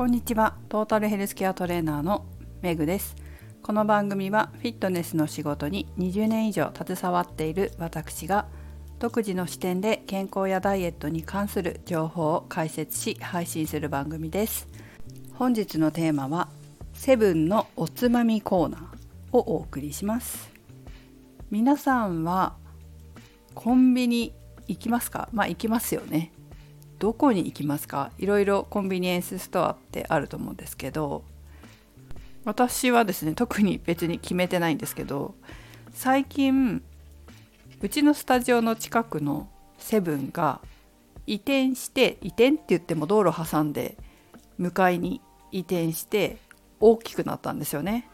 こんにちは。トータルヘルスケアトレーナーのメグです。この番組はフィットネスの仕事に20年以上携わっている私が独自の視点で健康やダイエットに関する情報を解説し配信する番組です。本日のテーマはセブンのおつまみコーナーをお送りします。皆さんはコンビニ行きますか？まあ行きますよね。どこに行きますか？いろいろコンビニエンスストアってあると思うんですけど私はですね特に別に決めてないんですけど最近うちのスタジオの近くのセブンが移転して移転って言っても道路挟んで向かいに移転して大きくなったんですよね。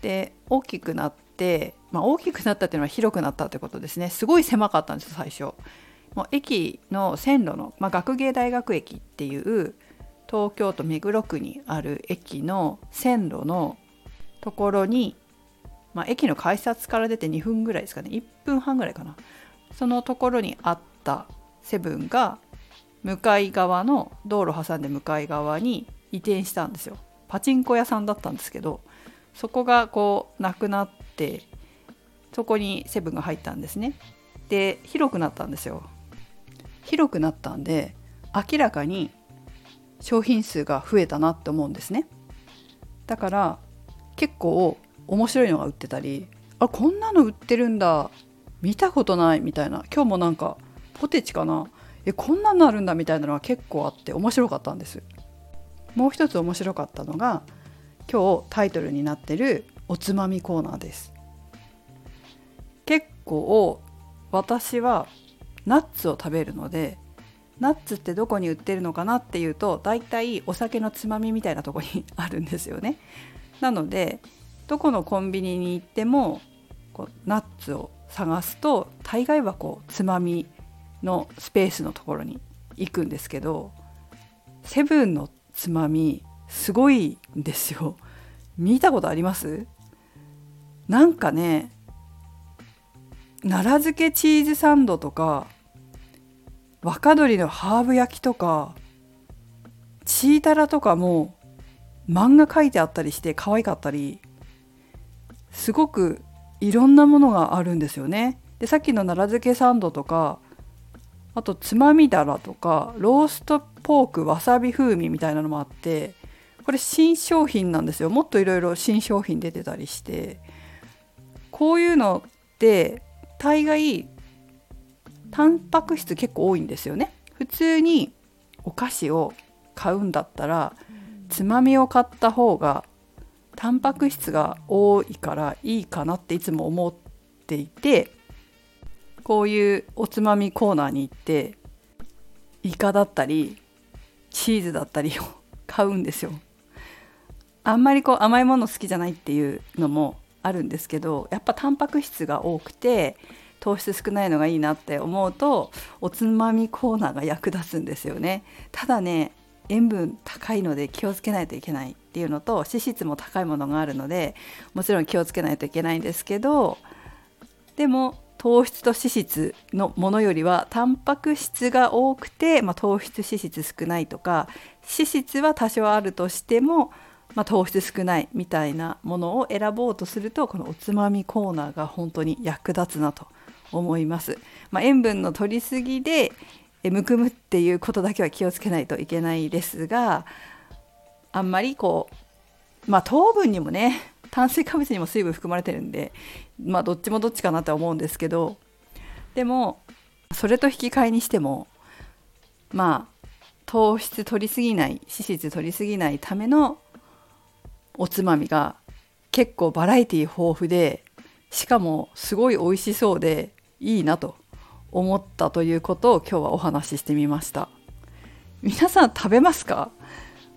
で大きくなって、まあ、大きくなったっていうのは広くなったってことですねすごい狭かったんです最初。もう駅の線路の、まあ、学芸大学駅っていう東京都目黒区にある駅の線路のところに、まあ、駅の改札から出て2分ぐらいですかね。1分半ぐらいかな。そのところにあったセブンが向かい側の道路挟んで向かい側に移転したんですよ。パチンコ屋さんだったんですけどそこがこうなくなってそこにセブンが入ったんですね。で広くなったんですよ。広くなったんで明らかに商品数が増えたなって思うんですね。だから結構面白いのが売ってたりあこんなの売ってるんだ見たことないみたいな。今日もなんかポテチかなえこんなのあるんだみたいなのが結構あって面白かったんです。もう一つ面白かったのが今日タイトルになってるおつまみコーナーです。結構私はナッツを食べるのでナッツってどこに売ってるのかなっていうと大体お酒のつまみみたいなとこにあるんですよね。なのでどこのコンビニに行ってもこうナッツを探すと大概はこうつまみのスペースのところに行くんですけどセブンのつまみすごいんですよ。見たことあります？なんかね奈良漬けチーズサンドとか若鶏のハーブ焼きとかチータラとかも漫画描いてあったりして可愛かったりすごくいろんなものがあるんですよね。でさっきの奈良漬けサンドとかあとつまみだらとかローストポークわさび風味みたいなのもあってこれ新商品なんですよもっといろいろ新商品出てたりしてこういうのって大概タンパク質結構多いんですよね普通にお菓子を買うんだったらつまみを買った方がタンパク質が多いからいいかなっていつも思っていてこういうおつまみコーナーに行ってイカだったりチーズだったりを買うんですよ。あんまりこう甘いもの好きじゃないっていうのもあるんですけどやっぱタンパク質が多くて糖質少ないのがいいなって思うとおつまみコーナーが役立つんですよね。ただね塩分高いので気をつけないといけないっていうのと脂質も高いものがあるのでもちろん気をつけないといけないんですけどでも糖質と脂質のものよりはタンパク質が多くて、まあ、糖質脂質少ないとか脂質は多少あるとしても、まあ、糖質少ないみたいなものを選ぼうとするとこのおつまみコーナーが本当に役立つなと思います。まあ、塩分の摂りすぎでむくむっていうことだけは気をつけないといけないですがあんまりこうまあ糖分にもね炭水化物にも水分含まれてるんでまあどっちもどっちかなとは思うんですけどでもそれと引き換えにしてもまあ糖質取りすぎない脂質取りすぎないためのおつまみが結構バラエティ豊富でしかもすごい美味しそうでいいなと思ったということを今日はお話ししてみました。皆さん食べますか？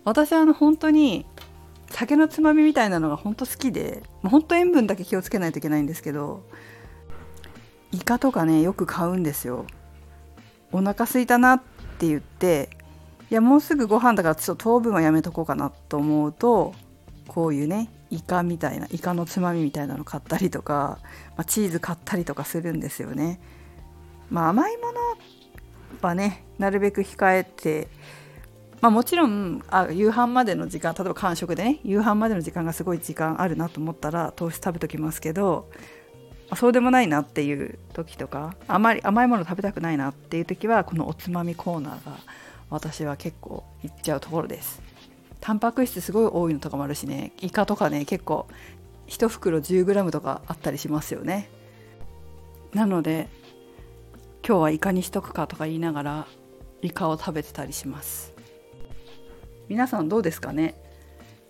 私はあの本当に酒のつまみみたいなのが本当好きで本当塩分だけ気をつけないといけないんですけどイカとかねよく買うんですよ。お腹すいたなって言っていやもうすぐご飯だからちょっと糖分はやめとこうかなと思うとこういうねイカみたいなイカのつまみみたいなの買ったりとか、まあ、チーズ買ったりとかするんですよね。まあ、甘いものはねなるべく控えてまあ、もちろんあ夕飯までの時間例えば間食でね夕飯までの時間がすごい時間あるなと思ったら糖質食べときますけどそうでもないなっていう時とかあまり甘いもの食べたくないなっていう時はこのおつまみコーナーが私は結構いっちゃうところですタンパク質すごい多いのとかもあるしね。イカとかね結構1袋 10g とかあったりしますよね。なので今日はイカにしとくかとか言いながらイカを食べてたりします。皆さんどうですかね。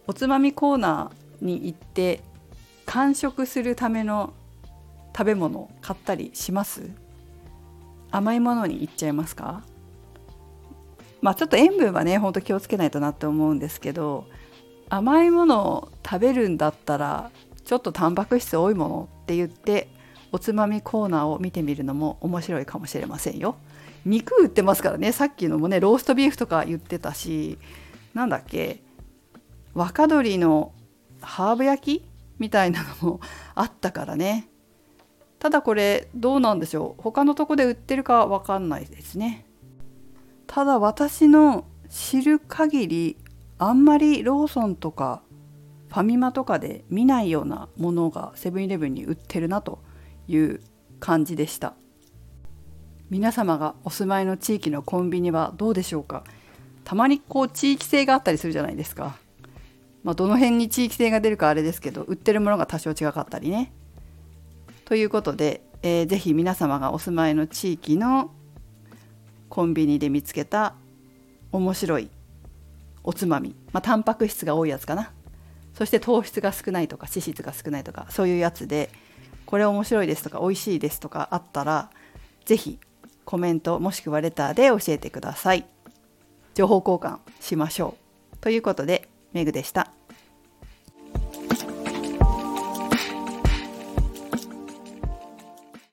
おつまみコーナーに行って完食するための食べ物買ったりします？甘いものに行っちゃいますか？まあちょっと塩分はねほんと気をつけないとなって思うんですけど甘いものを食べるんだったらちょっとタンパク質多いものって言っておつまみコーナーを見てみるのも面白いかもしれませんよ。肉売ってますからねさっきのもねローストビーフとか言ってたしなんだっけ若鶏のハーブ焼きみたいなのもあったからね。ただこれどうなんでしょう。他のとこで売ってるかわかんないですね。ただ私の知る限りあんまりローソンとかファミマとかで見ないようなものがセブンイレブンに売ってるなという感じでした。皆様がお住まいの地域のコンビニはどうでしょうか？たまにこう地域性があったりするじゃないですか、まあ、どの辺に地域性が出るかあれですけど売ってるものが多少違かったりね。ということで、えー、ぜひ皆様がお住まいの地域のコンビニで見つけた面白いおつまみ、まあ、タンパク質が多いやつかな。そして糖質が少ないとか脂質が少ないとかそういうやつでこれ面白いですとか美味しいですとかあったら是非コメントもしくはレターで教えてください。情報交換しましょう。ということでメグでした。